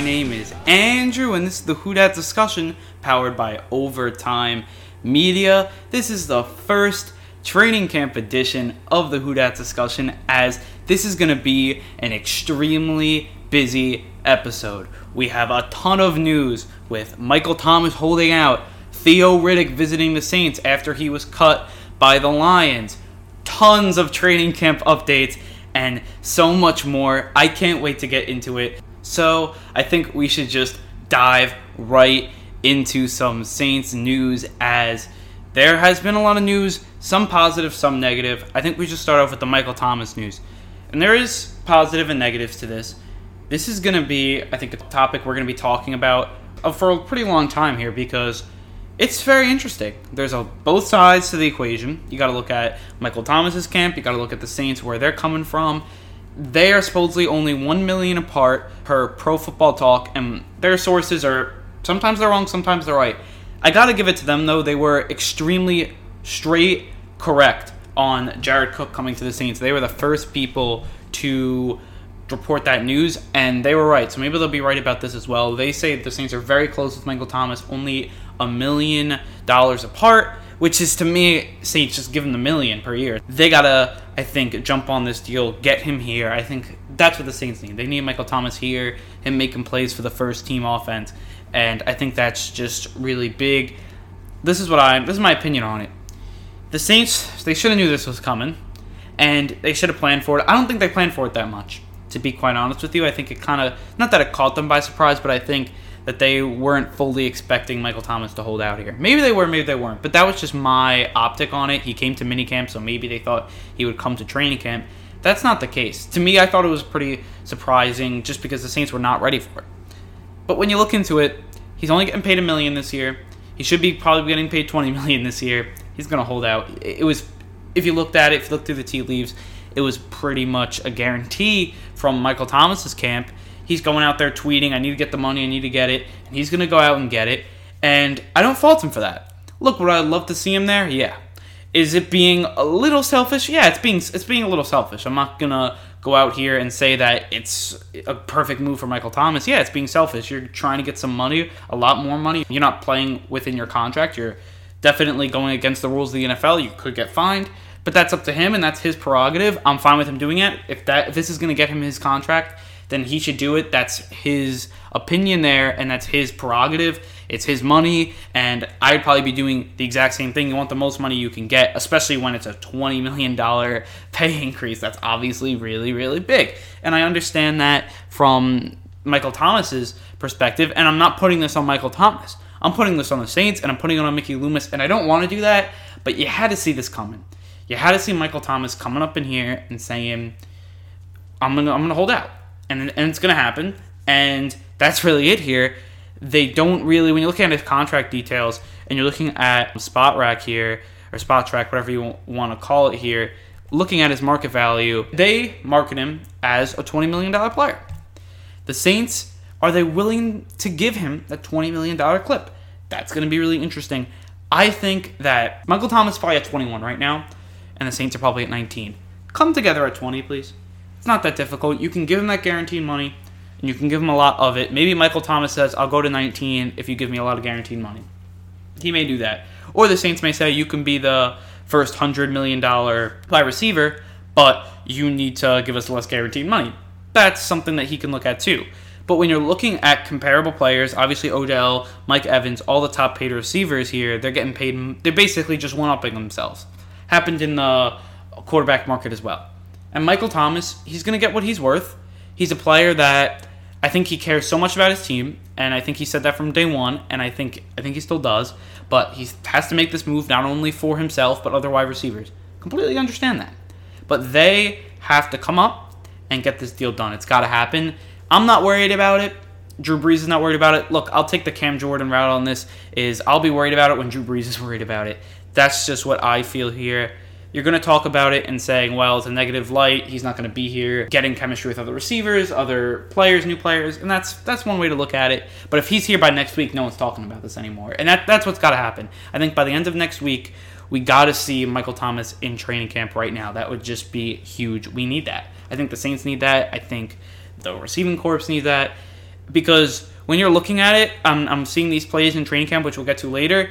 My name is Andrew, and this is the Who Dat discussion powered by Overtime Media. This is the first training camp edition of the Who Dat discussion, as this is going to be an extremely busy episode. We have a ton of news with Michael Thomas holding out, Theo Riddick visiting the Saints after he was cut by the Lions, tons of training camp updates, and so much more. I can't wait to get into it. So I think we should just dive right into some Saints news as there has been a lot of news, some positive, some negative. I think we should start off with the Michael Thomas news. And there is positive and negatives to this. This is going to be, I think, a topic we're going to be talking about uh, for a pretty long time here because it's very interesting. There's a, both sides to the equation. You got to look at Michael Thomas's camp. You got to look at the Saints where they're coming from. They are supposedly only one million apart per Pro Football Talk, and their sources are sometimes they're wrong, sometimes they're right. I got to give it to them though; they were extremely straight, correct on Jared Cook coming to the Saints. They were the first people to report that news, and they were right. So maybe they'll be right about this as well. They say the Saints are very close with Michael Thomas, only a million dollars apart, which is to me, Saints just give him the million per year. They gotta, I think, jump on this deal, get him here. I think that's what the Saints need. They need Michael Thomas here, him making plays for the first team offense, and I think that's just really big. This is what I, this is my opinion on it. The Saints, they should have knew this was coming, and they should have planned for it. I don't think they planned for it that much to be quite honest with you. I think it kind of, not that it caught them by surprise, but I think that they weren't fully expecting Michael Thomas to hold out here. Maybe they were, maybe they weren't. But that was just my optic on it. He came to minicamp, so maybe they thought he would come to training camp. That's not the case. To me, I thought it was pretty surprising just because the Saints were not ready for it. But when you look into it, he's only getting paid a million this year. He should be probably getting paid 20 million this year. He's going to hold out. It was if you looked at it, if you looked through the tea leaves, it was pretty much a guarantee from Michael Thomas's camp. He's going out there tweeting, I need to get the money, I need to get it, and he's going to go out and get it. And I don't fault him for that. Look, would I love to see him there? Yeah. Is it being a little selfish? Yeah, it's being it's being a little selfish. I'm not gonna go out here and say that it's a perfect move for Michael Thomas. Yeah, it's being selfish. You're trying to get some money, a lot more money. You're not playing within your contract. You're definitely going against the rules of the NFL. You could get fined. But that's up to him, and that's his prerogative. I'm fine with him doing it. If that if this is going to get him his contract, then he should do it. That's his opinion there, and that's his prerogative. It's his money, and I'd probably be doing the exact same thing. You want the most money you can get, especially when it's a $20 million pay increase. That's obviously really, really big. And I understand that from Michael Thomas's perspective, and I'm not putting this on Michael Thomas. I'm putting this on the Saints, and I'm putting it on Mickey Loomis, and I don't want to do that, but you had to see this coming you had to see Michael Thomas coming up in here and saying, "I'm gonna I'm gonna hold out," and and it's gonna happen, and that's really it here. They don't really when you're looking at his contract details and you're looking at spot rack here or Spotrac, whatever you want to call it here. Looking at his market value, they market him as a $20 million player. The Saints, are they willing to give him that $20 million clip? That's going to be really interesting. I think that Michael Thomas is probably at 21 right now and the Saints are probably at 19. Come together at 20, please. It's not that difficult. You can give him that guaranteed money, and you can give him a lot of it. Maybe Michael Thomas says, I'll go to 19 if you give me a lot of guaranteed money. He may do that. Or the Saints may say, you can be the first $100 million wide receiver, but you need to give us less guaranteed money. That's something that he can look at too. But when you're looking at comparable players, obviously Odell, Mike Evans, all the top paid receivers here, they're getting paid. They're basically just one upping themselves happened in the quarterback market as well. And Michael Thomas, he's going to get what he's worth. He's a player that I think he cares so much about his team, and I think he said that from day one, and I think I think he still does. But he has to make this move not only for himself but other wide receivers. Completely understand that. But they have to come up and get this deal done. It's got to happen. I'm not worried about it. Drew Brees is not worried about it. Look, I'll take the Cam Jordan route on this. Is I'll be worried about it when Drew Brees is worried about it. That's just what I feel here. You're going to talk about it and saying, well, it's a negative light. He's not going to be here getting chemistry with other receivers, other players, new players, and that's that's one way to look at it. But if he's here by next week, no one's talking about this anymore, and that that's what's got to happen. I think by the end of next week, we got to see Michael Thomas in training camp right now. That would just be huge. We need that. I think the Saints need that. I think the receiving corps need that. because when you're looking at it, I'm, I'm seeing these plays in training camp, which we'll get to later.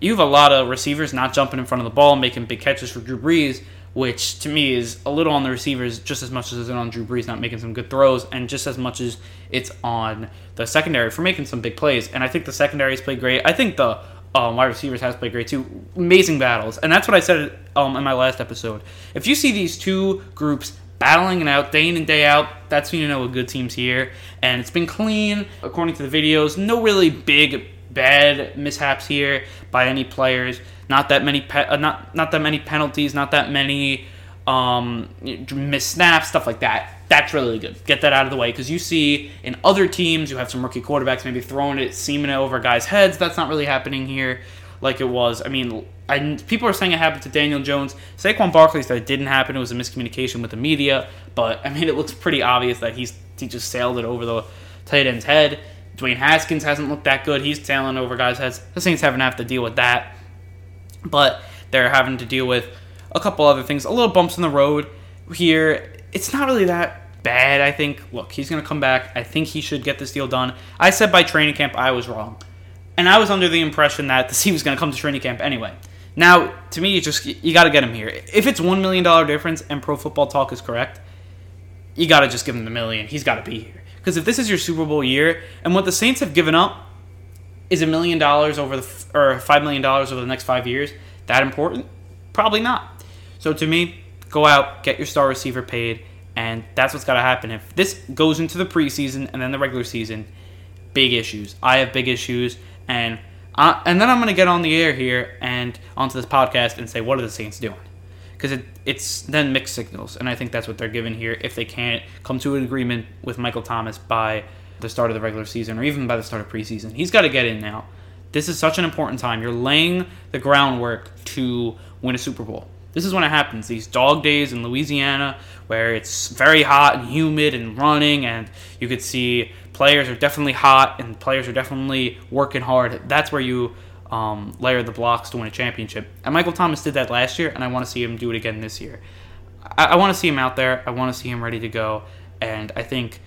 You have a lot of receivers not jumping in front of the ball, and making big catches for Drew Brees, which to me is a little on the receivers just as much as it's on Drew Brees not making some good throws, and just as much as it's on the secondary for making some big plays. And I think the secondary has played great. I think the um, wide receivers has played great too. Amazing battles, and that's what I said um, in my last episode. If you see these two groups battling it out day in and day out, that's when you know a good team's here. And it's been clean according to the videos. No really big bad mishaps here by any players. Not that many pe- uh, not not that many penalties. Not that many um, missed snaps, stuff like that. That's really good. Get that out of the way because you see in other teams you have some rookie quarterbacks maybe throwing it, seeming it over guys' heads. That's not really happening here like it was. I mean, I, people are saying it happened to Daniel Jones. Saquon Barkley said it didn't happen. It was a miscommunication with the media. But I mean, it looks pretty obvious that he's he just sailed it over the tight end's head. Dwayne Haskins hasn't looked that good. He's sailing over guys' heads. The Saints haven't have to deal with that, but they're having to deal with a couple other things. A little bumps in the road here. It's not really that bad. I think. Look, he's gonna come back. I think he should get this deal done. I said by training camp I was wrong. And I was under the impression that the C was going to come to training camp anyway. Now, to me, you just you got to get him here. If it's one million dollar difference and Pro Football Talk is correct, you got to just give him the million. He's got to be here because if this is your Super Bowl year and what the Saints have given up is a million dollars over the or five million dollars over the next five years, that important? Probably not. So to me, go out, get your star receiver paid, and that's what's got to happen. If this goes into the preseason and then the regular season, big issues. I have big issues and uh, and then I'm to get on the air here and onto this podcast and say, what are the Saints doing? Because it, it's then mixed signals, and I think that's what they're given here if they can't come to an agreement with Michael Thomas by the start of the regular season or even by the start of preseason. He's got to get in now. This is such an important time. You're laying the groundwork to win a Super Bowl. This is when it happens. These dog days in Louisiana, where it's very hot and humid and running, and you could see players are definitely hot and players are definitely working hard. That's where you um, layer the blocks to win a championship. And Michael Thomas did that last year, and I want to see him do it again this year. I, I want to see him out there. I want to see him ready to go. And I think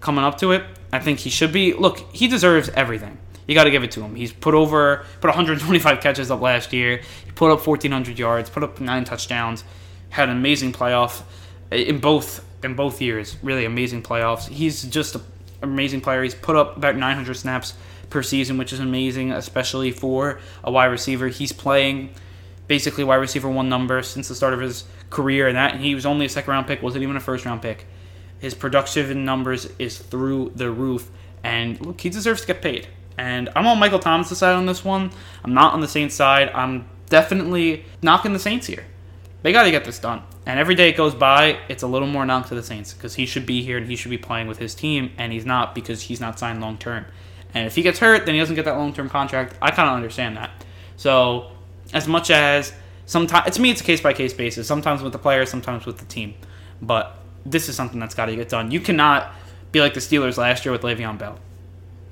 coming up to it, I think he should be. Look, he deserves everything. You got to give it to him. He's put over put 125 catches up last year. He put up 1,400 yards, put up nine touchdowns, had an amazing playoff in both in both years. Really amazing playoffs. He's just an amazing player. He's put up about 900 snaps per season, which is amazing, especially for a wide receiver. He's playing basically wide receiver one number since the start of his career, and that and he was only a second round pick, wasn't even a first round pick. His production numbers is through the roof, and look, he deserves to get paid. And I'm on Michael Thomas' side on this one. I'm not on the Saints side. I'm definitely knocking the Saints here. They got to get this done. And every day it goes by, it's a little more knock to the Saints because he should be here and he should be playing with his team, and he's not because he's not signed long term. And if he gets hurt, then he doesn't get that long term contract. I kind of understand that. So, as much as sometimes, to me, it's a case by case basis. Sometimes with the player, sometimes with the team. But this is something that's got to get done. You cannot be like the Steelers last year with Le'Veon Bell.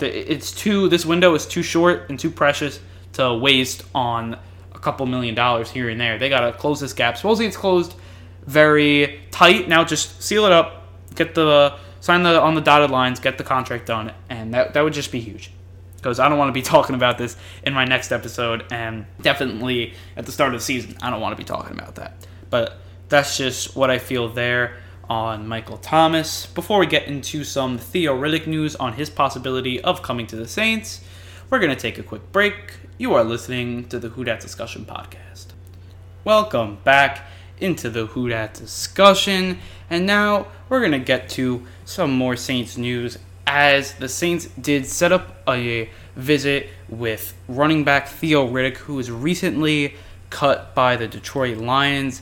It's too. This window is too short and too precious to waste on a couple million dollars here and there. They got to close this gap. Supposedly it's closed very tight. Now just seal it up, get the sign the on the dotted lines, get the contract done, and that that would just be huge. Because I don't want to be talking about this in my next episode, and definitely at the start of the season, I don't want to be talking about that. But that's just what I feel there on Michael Thomas. Before we get into some Theo news on his possibility of coming to the Saints, we're going to take a quick break. You are listening to the Who Dat Discussion Podcast. Welcome back into the Who Dat discussion, and now we're going to get to some more Saints news as the Saints did set up a visit with running back Theo Riddick, who was recently cut by the Detroit Lions.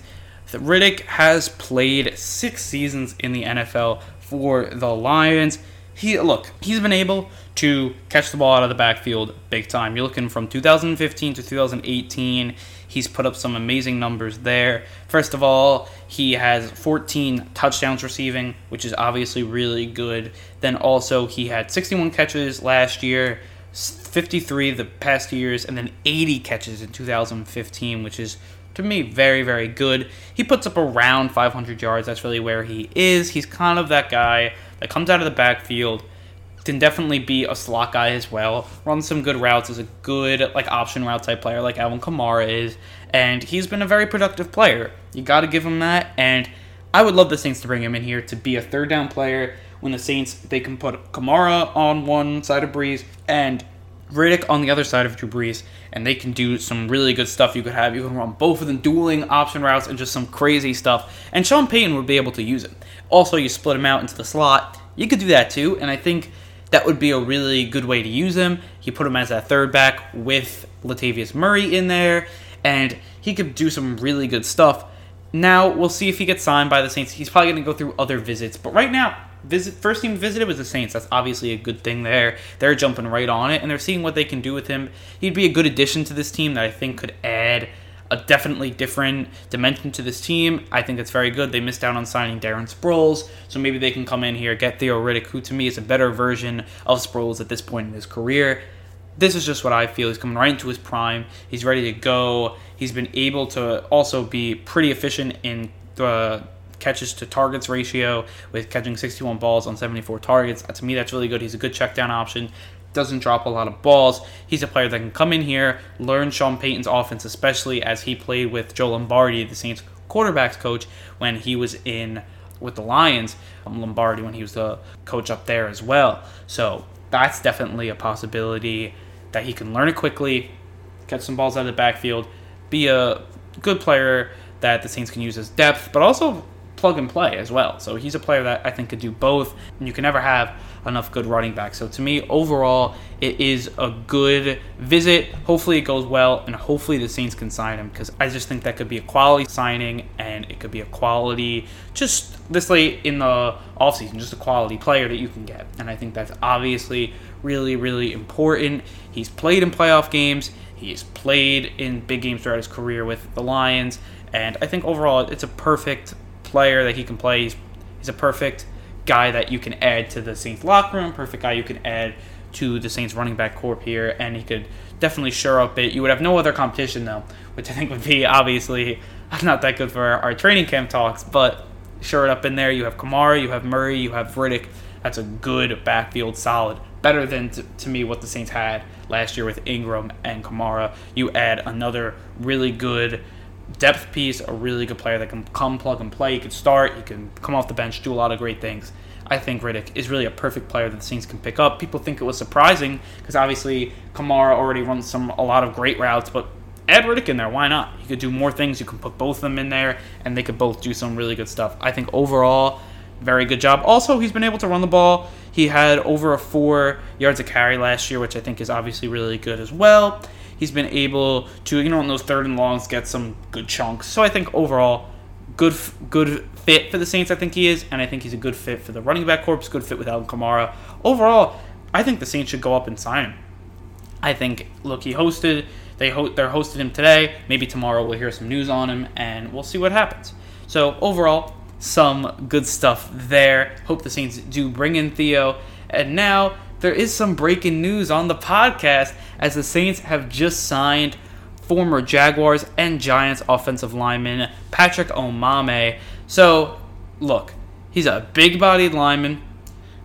Riddick has played six seasons in the NFL for the Lions. He look, he's been able to catch the ball out of the backfield big time. You're looking from 2015 to 2018. He's put up some amazing numbers there. First of all, he has 14 touchdowns receiving, which is obviously really good. Then also, he had 61 catches last year, 53 the past years, and then 80 catches in 2015, which is to me very very good. He puts up around 500 yards. That's really where he is. He's kind of that guy that comes out of the backfield can definitely be a slot guy as well. Runs some good routes, is a good like option route type player like Alvin Kamara is, and he's been a very productive player. You got to give him that, and I would love the Saints to bring him in here to be a third down player. When the Saints they can put Kamara on one side of Brees and Riddick on the other side of Drew Brees, and they can do some really good stuff. You could have you can run both of them dueling option routes and just some crazy stuff. And Sean Payton would be able to use it. Also, you split him out into the slot. You could do that too, and I think that would be a really good way to use him. He put him as a third back with Latavius Murray in there, and he could do some really good stuff. Now we'll see if he gets signed by the Saints. He's probably going to go through other visits, but right now visit first team visited was the Saints. That's obviously a good thing there. They're jumping right on it and they're seeing what they can do with him. He'd be a good addition to this team that I think could add a definitely different dimension to this team. I think it's very good. They missed out on signing Darren Sproles, so maybe they can come in here, get Theo Riddick, who to me is a better version of Sproles at this point in his career. This is just what I feel. He's coming right into his prime. He's ready to go. He's been able to also be pretty efficient in the catches to targets ratio with catching 61 balls on 74 targets. To me, that's really good. He's a good check down option. Doesn't drop a lot of balls. He's a player that can come in here, learn Sean Payton's offense, especially as he played with Joe Lombardi, the Saints quarterbacks coach, when he was in with the Lions. Um, Lombardi when he was the coach up there as well. So that's definitely a possibility that he can learn it quickly, catch some balls out of the backfield, be a good player that the Saints can use as depth, but also plug and play as well. So he's a player that I think could do both, and you can never have enough good running backs. So to me, overall, it is a good visit. Hopefully, it goes well, and hopefully, the Saints can sign him because I just think that could be a quality signing, and it could be a quality just this late in the offseason, just a quality player that you can get. And I think that's obviously really, really important. He's played in playoff games. He's played in big games throughout his career with the Lions, and I think overall it's a perfect player that he can play. He's, he's a perfect guy that you can add to the Saints locker room, perfect guy you can add to the Saints running back corp here, and he could definitely shore up it. You would have no other competition though, which I think would be obviously not that good for our, training camp talks, but shore it up in there. You have Kamara, you have Murray, you have Riddick. That's a good backfield, solid. Better than to, to me what the Saints had last year with Ingram and Kamara. You add another really good depth piece, a really good player that can come plug and play. He can start, he can come off the bench, do a lot of great things. I think Riddick is really a perfect player that the Saints can pick up. People think it was surprising because obviously Kamara already runs some a lot of great routes, but add Riddick in there. Why not? You could do more things. You can put both of them in there, and they could both do some really good stuff. I think overall, very good job. Also, he's been able to run the ball. He had over a four yards of carry last year, which I think is obviously really good as well he's been able to, you know, in those third and longs, get some good chunks. So I think overall, good good fit for the Saints. I think he is, and I think he's a good fit for the running back corps. Good fit with Alvin Kamara. Overall, I think the Saints should go up and sign him. I think look, he hosted. They ho- they're hosting him today. Maybe tomorrow we'll hear some news on him, and we'll see what happens. So overall, some good stuff there. Hope the Saints do bring in Theo. And now there is some breaking news on the podcast as the Saints have just signed former Jaguars and Giants offensive lineman Patrick Omameh. So, look, he's a big bodied lineman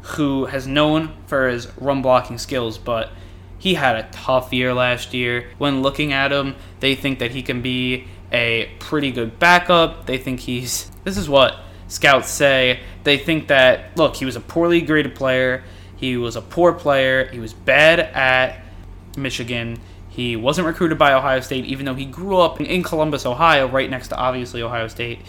who has known for his run blocking skills, but he had a tough year last year. When looking at him, they think that he can be a pretty good backup. They think he's. This is what scouts say. They think that, look, he was a poorly graded player. He was a poor player. He was bad at Michigan. He wasn't recruited by Ohio State, even though he grew up in Columbus, Ohio, right next to obviously Ohio State.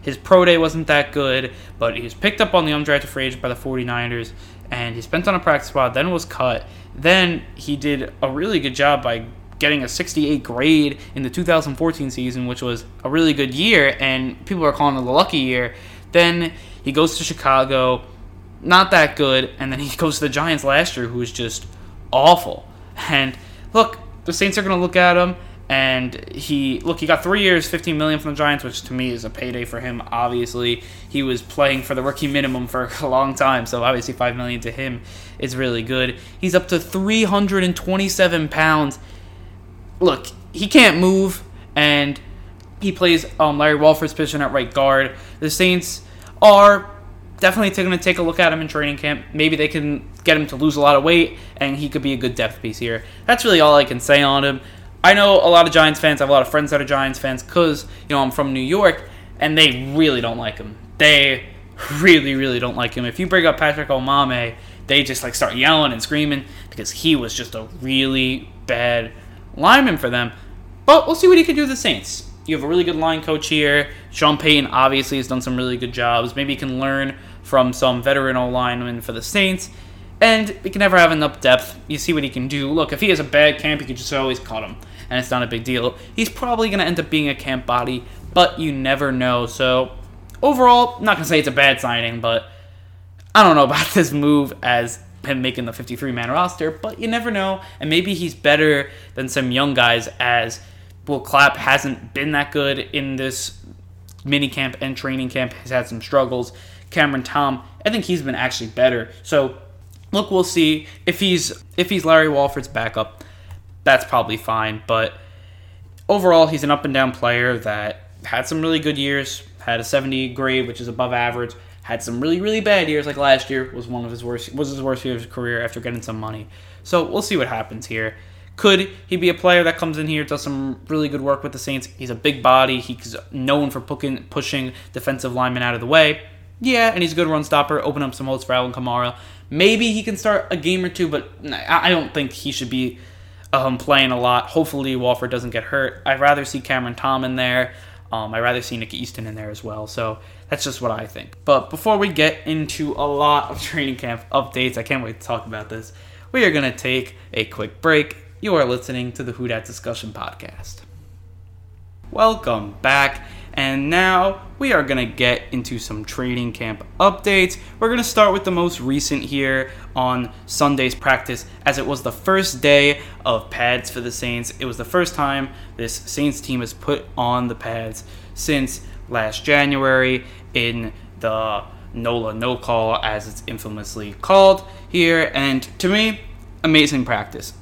His pro day wasn't that good, but he was picked up on the undrafted free agent by the 49ers, and he spent on a practice squad, then was cut. Then he did a really good job by getting a 68 grade in the 2014 season, which was a really good year, and people are calling it a lucky year. Then he goes to Chicago, not that good. And then he goes to the Giants last year, who was just awful. And look, the Saints are going to look at him, and he look he got three years, fifteen million from the Giants, which to me is a payday for him. Obviously, he was playing for the rookie minimum for a long time, so obviously five million to him is really good. He's up to three hundred and twenty-seven pounds. Look, he can't move, and he plays um, Larry Warford's position at right guard. The Saints are definitely going to take a look at him in training camp. Maybe they can get him to lose a lot of weight, and he could be a good depth piece here. That's really all I can say on him. I know a lot of Giants fans. I have a lot of friends that are Giants fans because you know I'm from New York, and they really don't like him. They really, really don't like him. If you bring up Patrick Omameh, they just like start yelling and screaming because he was just a really bad lineman for them. But we'll see what he can do with the Saints. You have a really good line coach here. Sean Payton obviously has done some really good jobs. Maybe he can learn from some veteran O linemen for the Saints. And we can never have enough depth. You see what he can do. Look, if he has a bad camp, you can just always cut him. And it's not a big deal. He's probably going to end up being a camp body, but you never know. So, overall, I'm not going to say it's a bad signing, but I don't know about this move as him making the 53 man roster, but you never know. And maybe he's better than some young guys as Will Clapp hasn't been that good in this mini camp and training camp, has had some struggles. Cameron Tom, I think he's been actually better. So look, we'll see if he's if he's Larry Warford's backup. That's probably fine, but overall, he's an up and down player that had some really good years. Had a 70 grade, which is above average. Had some really really bad years, like last year was one of his worst was his worst year of his career after getting some money. So we'll see what happens here. Could he be a player that comes in here, does some really good work with the Saints? He's a big body. He's known for pushing defensive linemen out of the way. Yeah, and he's a good run stopper. Open up some holes for Alvin Kamara. Maybe he can start a game or two, but I don't think he should be um, playing a lot. Hopefully, Warford doesn't get hurt. I'd rather see Cameron Tom in there. Um, I'd rather see Nick Easton in there as well. So that's just what I think. But before we get into a lot of training camp updates, I can't wait to talk about this. We are going to take a quick break you are listening to the Who Dat Discussion Podcast. Welcome back, and now we are going to get into some training camp updates. We're going to start with the most recent here on Sunday's practice, as it was the first day of pads for the Saints. It was the first time this Saints team has put on the pads since last January in the NOLA no call, as it's infamously called here. And to me, amazing practice.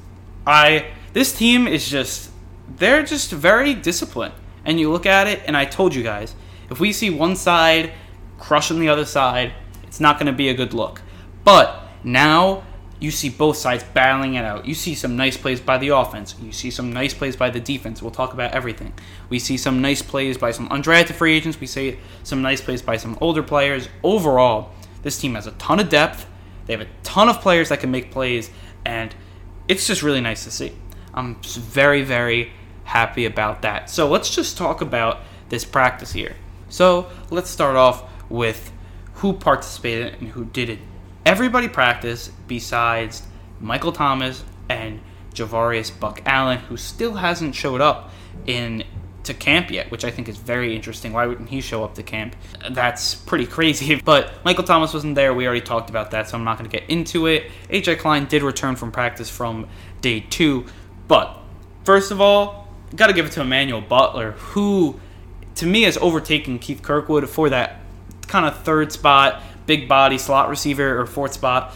I this team is just they're just very disciplined. And you look at it, and I told you guys, if we see one side crushing the other side, it's not going to be a good look. But now you see both sides battling it out. You see some nice plays by the offense. You see some nice plays by the defense. We'll talk about everything. We see some nice plays by some undrafted free agents. We see some nice plays by some older players. Overall, this team has a ton of depth. They have a ton of players that can make plays, and it's just really nice to see. I'm very, very happy about that. So let's just talk about this practice here. So let's start off with who participated and who didn't. Everybody practiced besides Michael Thomas and Javorius Buck Allen, who still hasn't showed up in to camp yet, which I think is very interesting. Why wouldn't he show up to camp? That's pretty crazy. But Michael Thomas wasn't there. We already talked about that, so I'm not going to get into it. AJ Klein did return from practice from day two. But first of all, got to give it to Emmanuel Butler, who to me has overtaken Keith Kirkwood for that kind of third spot, big body slot receiver, or fourth spot.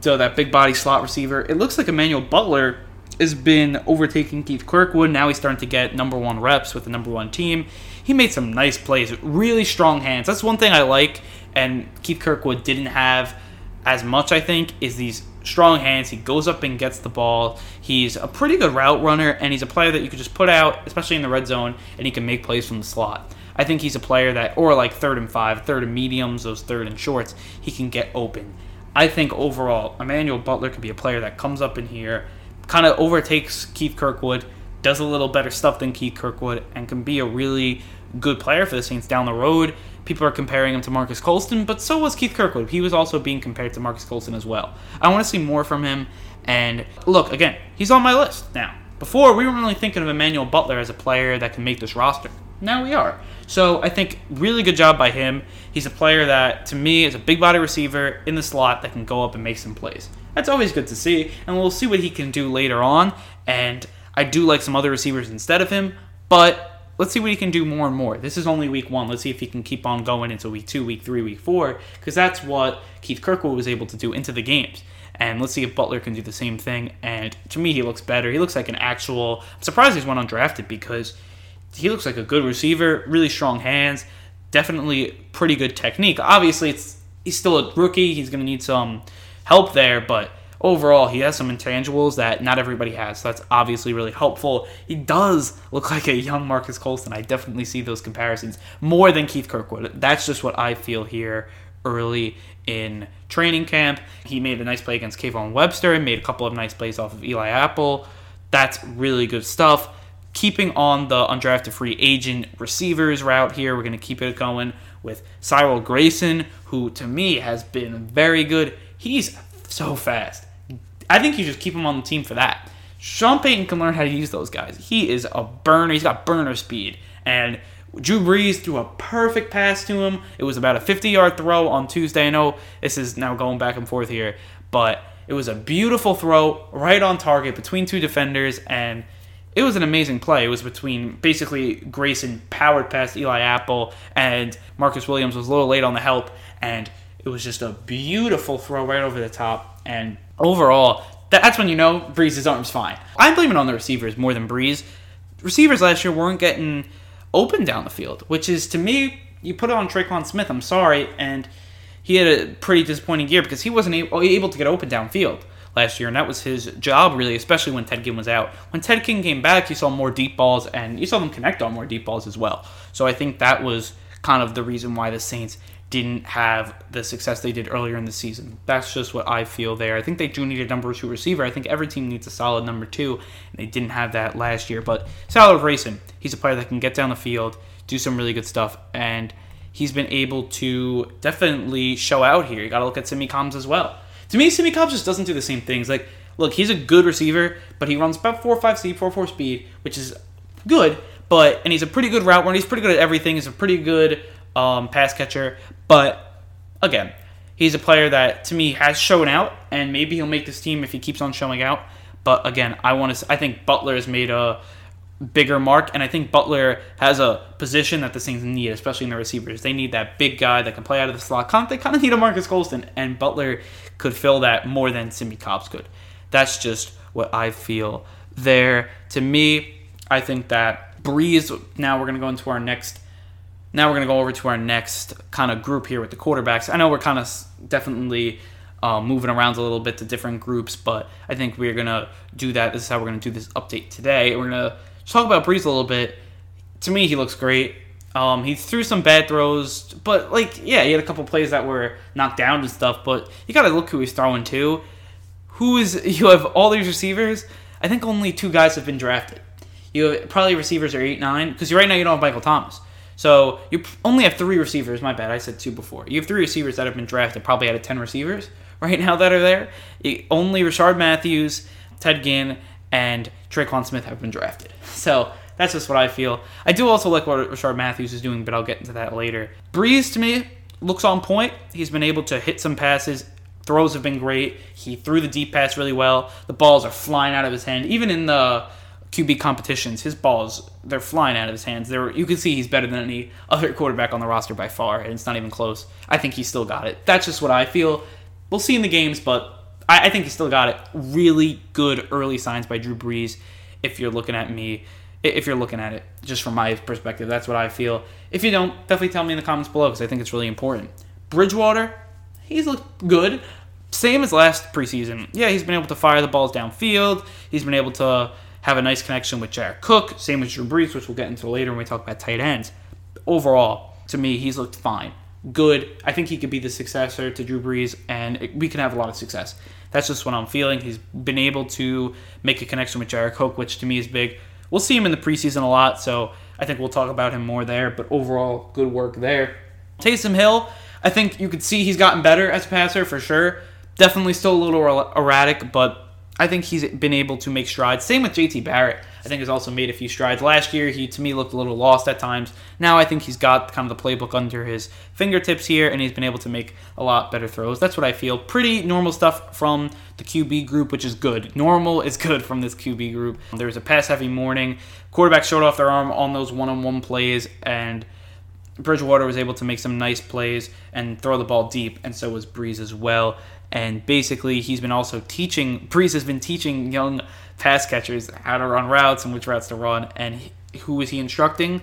So that big body slot receiver. It looks like Emmanuel Butler has been overtaking Keith Kirkwood. Now he's starting to get number one reps with the number one team. He made some nice plays, really strong hands. That's one thing I like, and Keith Kirkwood didn't have as much, I think, is these strong hands. He goes up and gets the ball. He's a pretty good route runner, and he's a player that you could just put out, especially in the red zone, and he can make plays from the slot. I think he's a player that, or like third and five, third and mediums, those third and shorts, he can get open. I think overall, Emmanuel Butler could be a player that comes up in here kind of overtakes Keith Kirkwood, does a little better stuff than Keith Kirkwood, and can be a really good player for the Saints down the road. People are comparing him to Marques Colston, but so was Keith Kirkwood. He was also being compared to Marques Colston as well. I want to see more from him. And look, again, he's on my list now. Before, we weren't really thinking of Emmanuel Butler as a player that can make this roster. Now we are. So I think really good job by him. He's a player that, to me, is a big body receiver in the slot that can go up and make some plays. That's always good to see, and we'll see what he can do later on. And I do like some other receivers instead of him, but let's see what he can do more and more. This is only week one. Let's see if he can keep on going into week two, week three, week four, because that's what Keith Kirkwood was able to do into the games. And let's see if Butler can do the same thing. And to me, he looks better. He looks like an actual. I'm surprised he's one undrafted because he looks like a good receiver, really strong hands, definitely pretty good technique. Obviously, it's he's still a rookie. He's going to need some help there, but overall, he has some intangibles that not everybody has. So that's obviously really helpful. He does look like a young Marques Colston. I definitely see those comparisons more than Keith Kirkwood. That's just what I feel here early in training camp. He made a nice play against Kayvon Webster and made a couple of nice plays off of Eli Apple. That's really good stuff. Keeping on the undrafted free agent receivers route here, we're going to keep it going with Cyril Grayson, who to me has been very good. He's so fast. I think you just keep him on the team for that. Sean Payton can learn how to use those guys. He is a burner. He's got burner speed. And Drew Brees threw a perfect pass to him. It was about a 50 yard throw on Tuesday. I know this is now going back and forth here, but it was a beautiful throw right on target between two defenders. And it was an amazing play. It was between basically Grayson powered past Eli Apple, and Marcus Williams was a little late on the help. And it was just a beautiful throw right over the top. And overall, that's when you know Brees' arm's fine. I'm blaming on the receivers more than Brees. Receivers last year weren't getting open down the field, which is to me, you put it on Tre'Quan Smith. I'm sorry, and he had a pretty disappointing year because he wasn't able to get open downfield last year, and that was his job really, especially when Ted Ginn was out. When Ted Ginn came back, you saw more deep balls, and you saw them connect on more deep balls as well. So I think that was kind of the reason why the Saints didn't have the success they did earlier in the season. That's just what I feel there. I think they do need a number two receiver. I think every team needs a solid number two, and they didn't have that last year. But Cyril Grayson, he's a player that can get down the field, do some really good stuff, and he's been able to definitely show out here. You got to look at Simmie Cobbs as well. To me, Simmie Cobbs just doesn't do the same things. Like, look, he's a good receiver, but he runs about four five speed, four four speed, which is good. But and he's a pretty good route runner. He's pretty good at everything. He's a pretty good um, pass catcher. But again, he's a player that to me has shown out, and maybe he'll make this team if he keeps on showing out. But again, I want to. I think Butler has made a bigger mark, and I think Butler has a position that the Saints need, especially in the receivers. They need that big guy that can play out of the slot. They kind of need a Marques Colston, and Butler could fill that more than Simmie Cobbs could. That's just what I feel there. To me, I think that Brees. Now we're going to go into our next now we're going to go over to our next kind of group here with the quarterbacks. I know we're kind of definitely uh, moving around a little bit to different groups, but I think we're going to do that. This is how we're going to do this update today. We're going to talk about Brees a little bit. To me, he looks great. Um, he threw some bad throws, but like, yeah, he had a couple plays that were knocked down and stuff. But you got to look who he's throwing to. Who is you have all these receivers? I think only two guys have been drafted. You have probably receivers are eight nine because right now you don't have Michael Thomas. So you only have three receivers. My bad, I said two before. You have three receivers that have been drafted, probably out of ten receivers right now that are there. only Rishard Matthews, Ted Ginn, and Tre'Quan Smith have been drafted. So that's just what I feel. I do also like what Rishard Matthews is doing, but I'll get into that later. Brees to me looks on point. He's been able to hit some passes. Throws have been great. He threw the deep pass really well. The balls are flying out of his hand. Even in the QB competitions, his balls they're flying out of his hands. There, you can see he's better than any other quarterback on the roster by far, and it's not even close. I think he still got it. That's just what I feel. We'll see in the games, but I, I think he still got it. Really good early signs by Drew Brees. If you're looking at me, if you're looking at it just from my perspective, that's what I feel. If you don't, definitely tell me in the comments below because I think it's really important. Bridgewater, he's looked good. Same as last preseason. Yeah, he's been able to fire the balls downfield. He's been able to have a nice connection with Jared Cook, same with Drew Brees, which we'll get into later when we talk about tight ends. Overall, to me, he's looked fine. Good. I think he could be the successor to Drew Brees, and it, we can have a lot of success. That's just what I'm feeling. He's been able to make a connection with Jared Cook, which to me is big. We'll see him in the preseason a lot, so I think we'll talk about him more there. But overall, good work there. Taysom Hill, I think you could see he's gotten better as a passer for sure. Definitely still a little er-, erratic, but I think he's been able to make strides. Same with JT Barrett. I think has also made a few strides. Last year, he to me looked a little lost at times. Now I think he's got kind of the playbook under his fingertips here, and he's been able to make a lot better throws. That's what I feel. Pretty normal stuff from the QB group, which is good. Normal is good from this QB group. There was a pass-heavy morning. Quarterback showed off their arm on those one-on-one plays, and Bridgewater was able to make some nice plays and throw the ball deep, and so was Brees as well. And basically, he's been also teaching, Brees has been teaching young pass catchers how to run routes and which routes to run. And he, who is he instructing?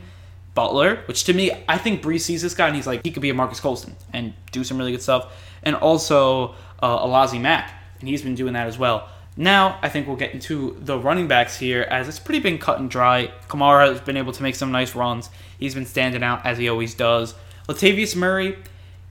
Butler, which to me, I think Brees sees this guy and he's like, he could be a Marques Colston and do some really good stuff. And also uh, Alizé Mack, and he's been doing that as well. Now, I think we'll get into the running backs here, as it's pretty been cut and dry. Kamara has been able to make some nice runs. He's been standing out as he always does. Latavius Murray,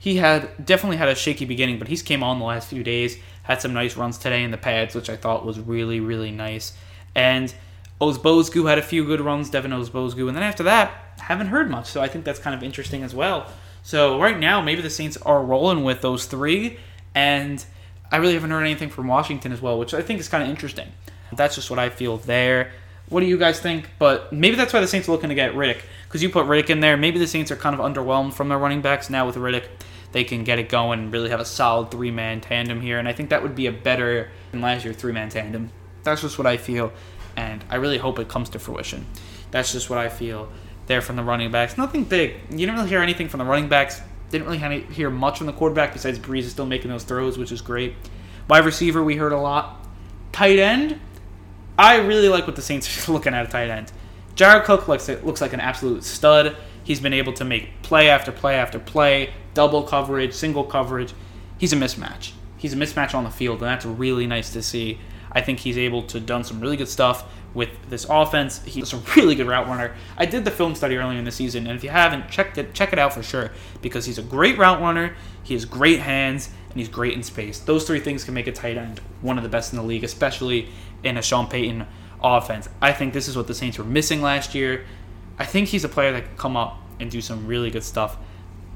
he had definitely had a shaky beginning, but he's came on the last few days. Had some nice runs today in the pads, which I thought was really, really nice. And Ozigbo had a few good runs, Devin Ozigbo, and then after that, haven't heard much. So I think that's kind of interesting as well. So right now, maybe the Saints are rolling with those three, and I really haven't heard anything from Washington as well, which I think is kind of interesting. That's just what I feel there. What do you guys think? But maybe that's why the Saints are looking to get Riddick because you put Riddick in there. Maybe the Saints are kind of underwhelmed from their running backs now with Riddick. They can get it going and really have a solid three man tandem here, and I think that would be a better than last year three man tandem. That's just what I feel, and I really hope it comes to fruition. That's just what I feel there from the running backs. Nothing big. You didn't really hear anything from the running backs. Didn't really hear much from the quarterback besides Brees is still making those throws, which is great. Wide receiver, we heard a lot. Tight end, I really like what the Saints are looking at a tight end. Jared Cook looks looks like an absolute stud. He's been able to make play after play after play, double coverage, single coverage. He's a mismatch. He's a mismatch on the field, and that's really nice to see. I think he's able to done some really good stuff with this offense. He's a really good route runner. I did the film study earlier in the season, and if you haven't checked it, check it out for sure because he's a great route runner. He has great hands and he's great in space. Those three things can make a tight end one of the best in the league, especially in a Sean Payton offense. I think this is what the Saints were missing last year. I think he's a player that can come up and do some really good stuff.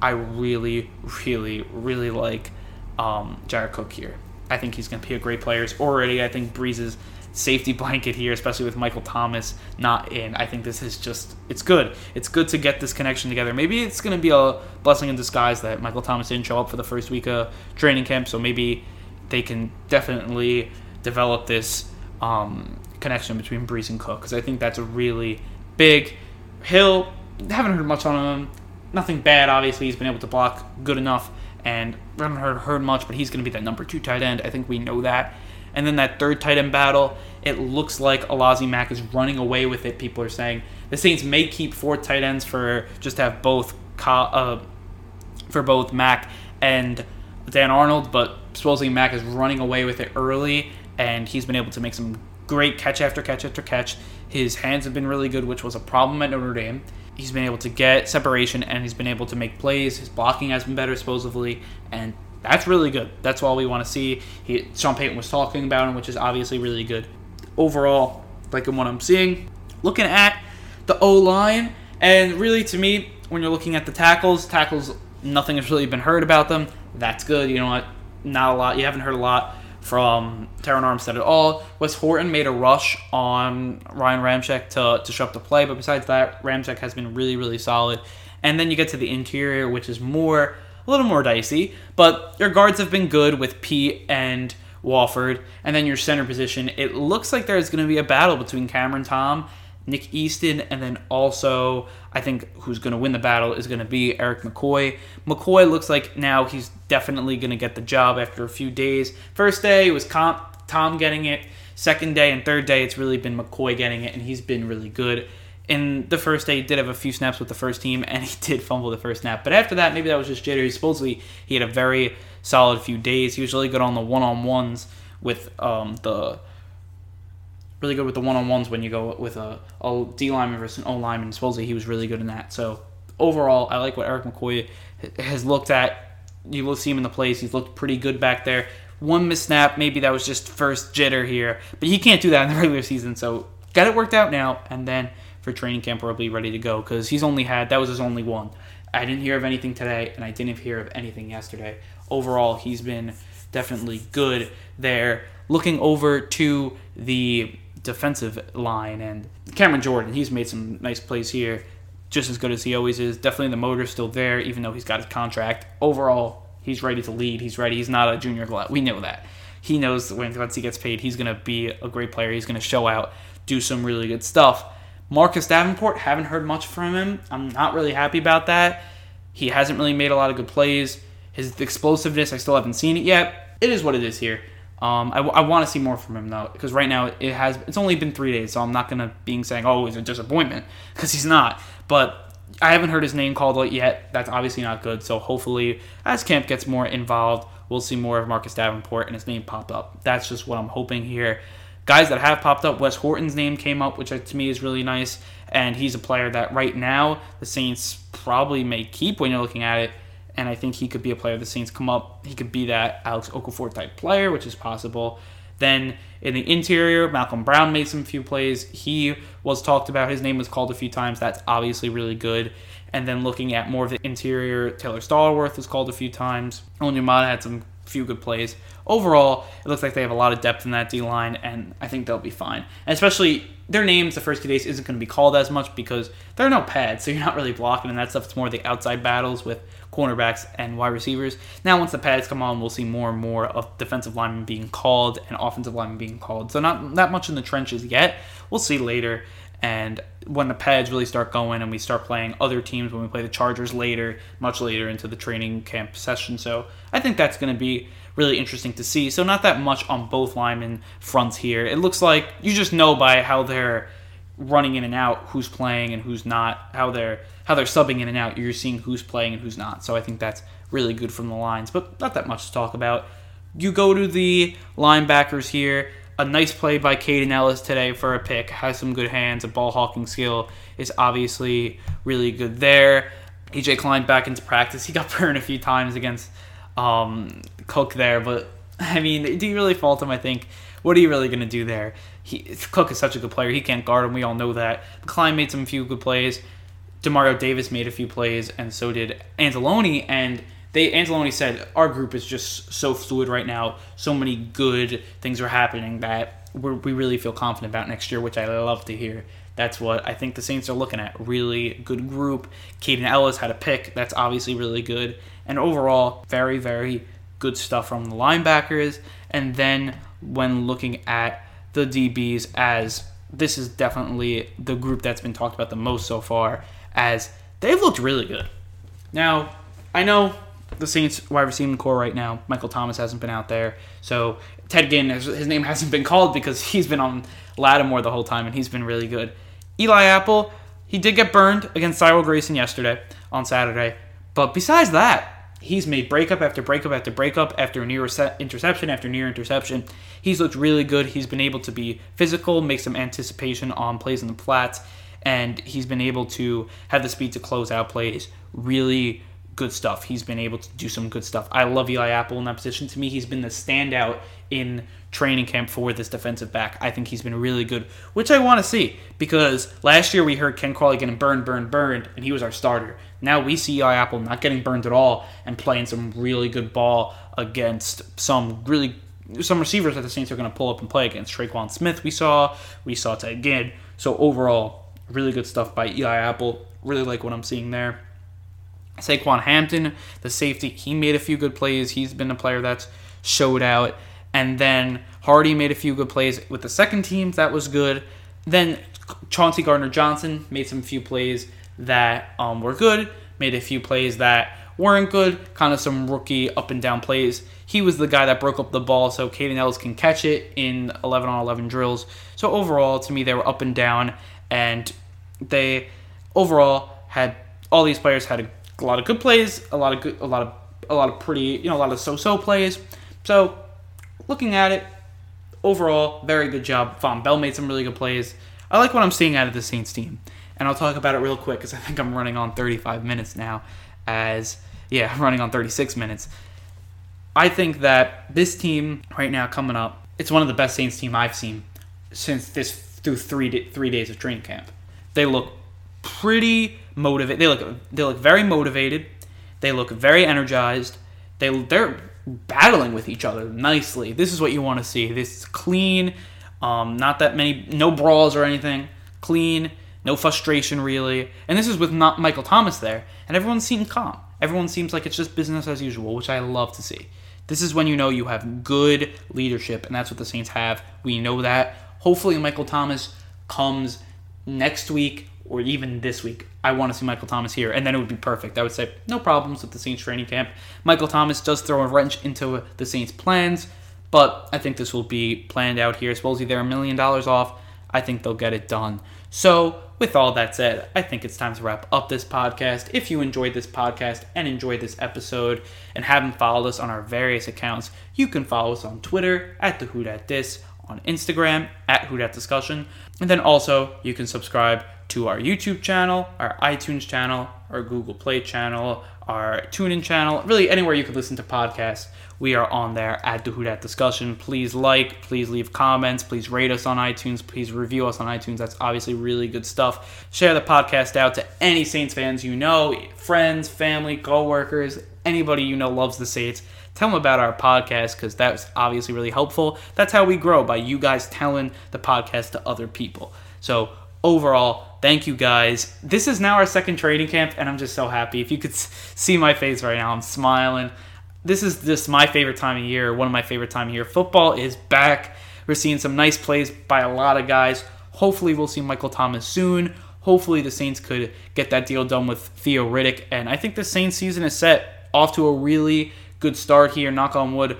I really, really, really like um, Jared Cook here. I think he's going to be a great player. already, I think Brees's safety blanket here, especially with Michael Thomas not in. I think this is just it's good. It's good to get this connection together. Maybe it's going to be a blessing in disguise that Michael Thomas didn't show up for the first week of training camp, so maybe they can definitely develop this um, connection between Brees and Cook because I think that's a really big. Hill haven't heard much on him. Nothing bad, obviously. He's been able to block good enough, and haven't heard, heard much. But he's going to be that number two tight end. I think we know that. And then that third tight end battle, it looks like Alizé Mack is running away with it. People are saying the Saints may keep four tight ends for just have both uh, for both Mack and Dan Arnold, but supposedly Mack is running away with it early, and he's been able to make some great catch after catch after catch. His hands have been really good, which was a problem at Notre Dame. He's been able to get separation and he's been able to make plays. His blocking has been better, supposedly, and that's really good. That's all we want to see. He, Sean Payton was talking about him, which is obviously really good. Overall, like in what I'm seeing, looking at the O line, and really to me, when you're looking at the tackles, tackles, nothing has really been heard about them. That's good. You know what? Not a lot. You haven't heard a lot from Terron Armstead at all. Wes Horton made a rush on Ryan Ramczyk to, to show up to play, but besides that, Ramczyk has been really, really solid. And then you get to the interior, which is more a little more dicey. But your guards have been good with Peat and Warford. And then your center position, it looks like there's going to be a battle between Cameron Tom, Nick Easton, and then also, I think who's going to win the battle is going to be Erik McCoy. McCoy looks like now he's definitely going to get the job after a few days. First day it was Tom getting it. Second day and third day, it's really been McCoy getting it, and he's been really good in the first day, he did have a few snaps with the first team, and he did fumble the first snap. But after that, maybe that was just jittery. Supposedly, he had a very solid few days. He was really good on the one on ones with um, the really good with the one on ones when you go with a, a D lineman versus an O lineman. Supposedly, he was really good in that. So overall, I like what Erik McCoy has looked at. You will see him in the plays. He's looked pretty good back there. One miss snap, maybe that was just first jitter here, but he can't do that in the regular season. So got it worked out now, and then for training camp we'll be ready to go because he's only had that was his only one. I didn't hear of anything today, and I didn't hear of anything yesterday. Overall, he's been definitely good there. Looking over to the defensive line and Cameron Jordan, he's made some nice plays here, just as good as he always is. Definitely the motor's still there, even though he's got his contract. Overall, he's ready to lead. He's ready. He's not a Junior Galette. We know that. He knows when once he gets paid, he's going to be a great player. He's going to show out, do some really good stuff. Marcus Davenport, haven't heard much from him. I'm not really happy about that. He hasn't really made a lot of good plays. His explosiveness, I still haven't seen it yet. It is what it is here. Um, I, I want to see more from him though, because right now it has it's only been three days, so I'm not gonna being saying oh he's a disappointment because he's not. But I haven't heard his name called yet. That's obviously not good. So hopefully, as camp gets more involved, we'll see more of Marcus Davenport and his name pop up. That's just what I'm hoping here. Guys that have popped up, Wes Horton's name came up, which to me is really nice. And he's a player that right now the Saints probably may keep when you're looking at it. And I think he could be a player the Saints come up. He could be that Alex Okafor type player, which is possible. Then in the interior, Malcom Brown made some few plays. He was talked about. His name was called a few times. That's obviously really good. And then looking at more of the interior, Taylor Stallworth was called a few times. Onyemata had some few good plays. Overall, it looks like they have a lot of depth in that D line, and I think they'll be fine. And especially their names the first two days isn't going to be called as much because there are no pads, so you're not really blocking and that stuff. It's more the outside battles with cornerbacks and wide receivers. Now, once the pads come on, we'll see more and more of defensive linemen being called and offensive linemen being called. So not that much in the trenches yet. We'll see later. And when the pads really start going and we start playing other teams, when we play the Chargers later, much later into the training camp session. So I think that's going to be really interesting to see. So not that much on both linemen fronts here. It looks like you just know by how they're running in and out who's playing and who's not, how they're how they're subbing in and out. You're seeing who's playing and who's not. So I think that's really good from the lines, but not that much to talk about. You go to the linebackers here. A nice play by Kaden Elliss today for a pick. Has some good hands. A ball hawking skill is obviously really good there. AJ Klein back into practice. He got burned a few times against um, Cook there, but I mean, do you really fault him? I think. What are you really going to do there? He, Cook is such a good player. He can't guard him. We all know that. Klein made some few good plays. Demario Davis made a few plays, and so did Anzalone. And they Anzalone said our group is just so fluid right now. So many good things are happening that we really feel confident about next year, which I love to hear. That's what I think the Saints are looking at. Really good group. Kaden Elliss had a pick. That's obviously really good. And overall, very, very good stuff from the linebackers. And then when looking at the DBs, as this is definitely the group that's been talked about the most so far, as they've looked really good. Now, I know the Saints wide receiving core right now, Michael Thomas hasn't been out there. So Ted Ginn, his name hasn't been called because he's been on Lattimore the whole time and he's been really good. Eli Apple, he did get burned against Cyril Grayson yesterday on Saturday. But besides that, he's made breakup after breakup after breakup after near interception after near interception. He's looked really good. He's been able to be physical, make some anticipation on plays in the flats, and he's been able to have the speed to close out plays. Really good stuff. He's been able to do some good stuff. I love Eli Apple in that position. To me, he's been the standout in training camp for this defensive back. I think he's been really good, which I want to see because last year we heard Ken Crawley getting burned, burned, burned, and he was our starter. Now we see Eli Apple not getting burned at all and playing some really good ball against some really some receivers that the Saints are going to pull up and play against. Tre'Quan Smith we saw, we saw Ted Ginn. So overall, really good stuff by Eli Apple. Really like what I'm seeing there. Saquan Hampton, the safety, he made a few good plays. He's been a player that's showed out. And then Hardy made a few good plays with the second team. That was good. Then Chauncey Gardner Johnson made some few plays that um, were good, made a few plays that weren't good, kind of some rookie up and down plays. He was the guy that broke up the ball so Kaden Elliss can catch it in 11 on 11 drills. So overall, to me, they were up and down, and they overall had all these players had a, a lot of good plays, a lot of good, a lot of a lot of pretty, you know, a lot of so-so plays. So looking at it, overall, very good job. Vonn Bell made some really good plays. I like what I'm seeing out of the Saints team and I'll talk about it real quick because I think I'm running on 35 minutes now. As yeah, I'm running on 36 minutes. I think that this team right now coming up, it's one of the best Saints team I've seen since this through three three days of training camp. They look pretty motivated. They look they look very motivated. They look very energized. They they're battling with each other nicely. This is what you want to see. This is clean. Um, not that many, no brawls or anything. Clean no frustration really. And this is with not Michael Thomas there, and everyone seems calm. Everyone seems like it's just business as usual, which I love to see. This is when you know you have good leadership, and that's what the Saints have. We know that. Hopefully, Michael Thomas comes next week or even this week. I want to see Michael Thomas here, and then it would be perfect. I would say no problems with the Saints training camp. Michael Thomas does throw a wrench into the Saints' plans, but I think this will be planned out here. Supposedly they're a million dollars off. I think they'll get it done. So with all that said, I think it's time to wrap up this podcast. If you enjoyed this podcast and enjoyed this episode and haven't followed us on our various accounts, you can follow us on Twitter at the Who Dat Dis, on Instagram at Who Dat Discussion, and then also you can subscribe to our YouTube channel, our iTunes channel, our Google Play channel, our TuneIn channel, really anywhere you can listen to podcasts. We are on there at the Who Dat Discussion. Please like, please leave comments, please rate us on iTunes, please review us on iTunes. That's obviously really good stuff. Share the podcast out to any Saints fans you know, friends, family, co-workers, anybody you know loves the Saints. Tell them about our podcast because that's obviously really helpful. That's how we grow by you guys telling the podcast to other people. So overall, thank you guys. This is now our second training camp, and I'm just so happy. If you could see my face right now, I'm smiling. This is just my favorite time of year, one of my favorite time of year. Football is back. We're seeing some nice plays by a lot of guys. Hopefully, we'll see Michael Thomas soon. Hopefully, the Saints could get that deal done with Theo Riddick. And I think the Saints season is set off to a really good start here, knock on wood.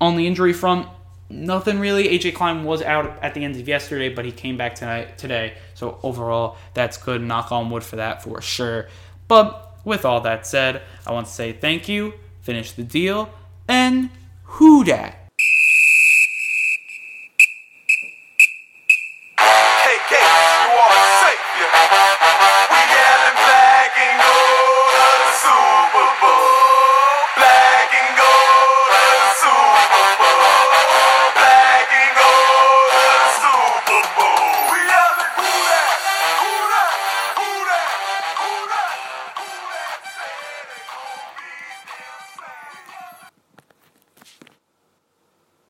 On the injury front, nothing really. AJ Klein was out at the end of yesterday, but he came back tonight today. So overall, that's good. Knock on wood for that for sure. But with all that said, I want to say thank you, finish the deal, and who dat?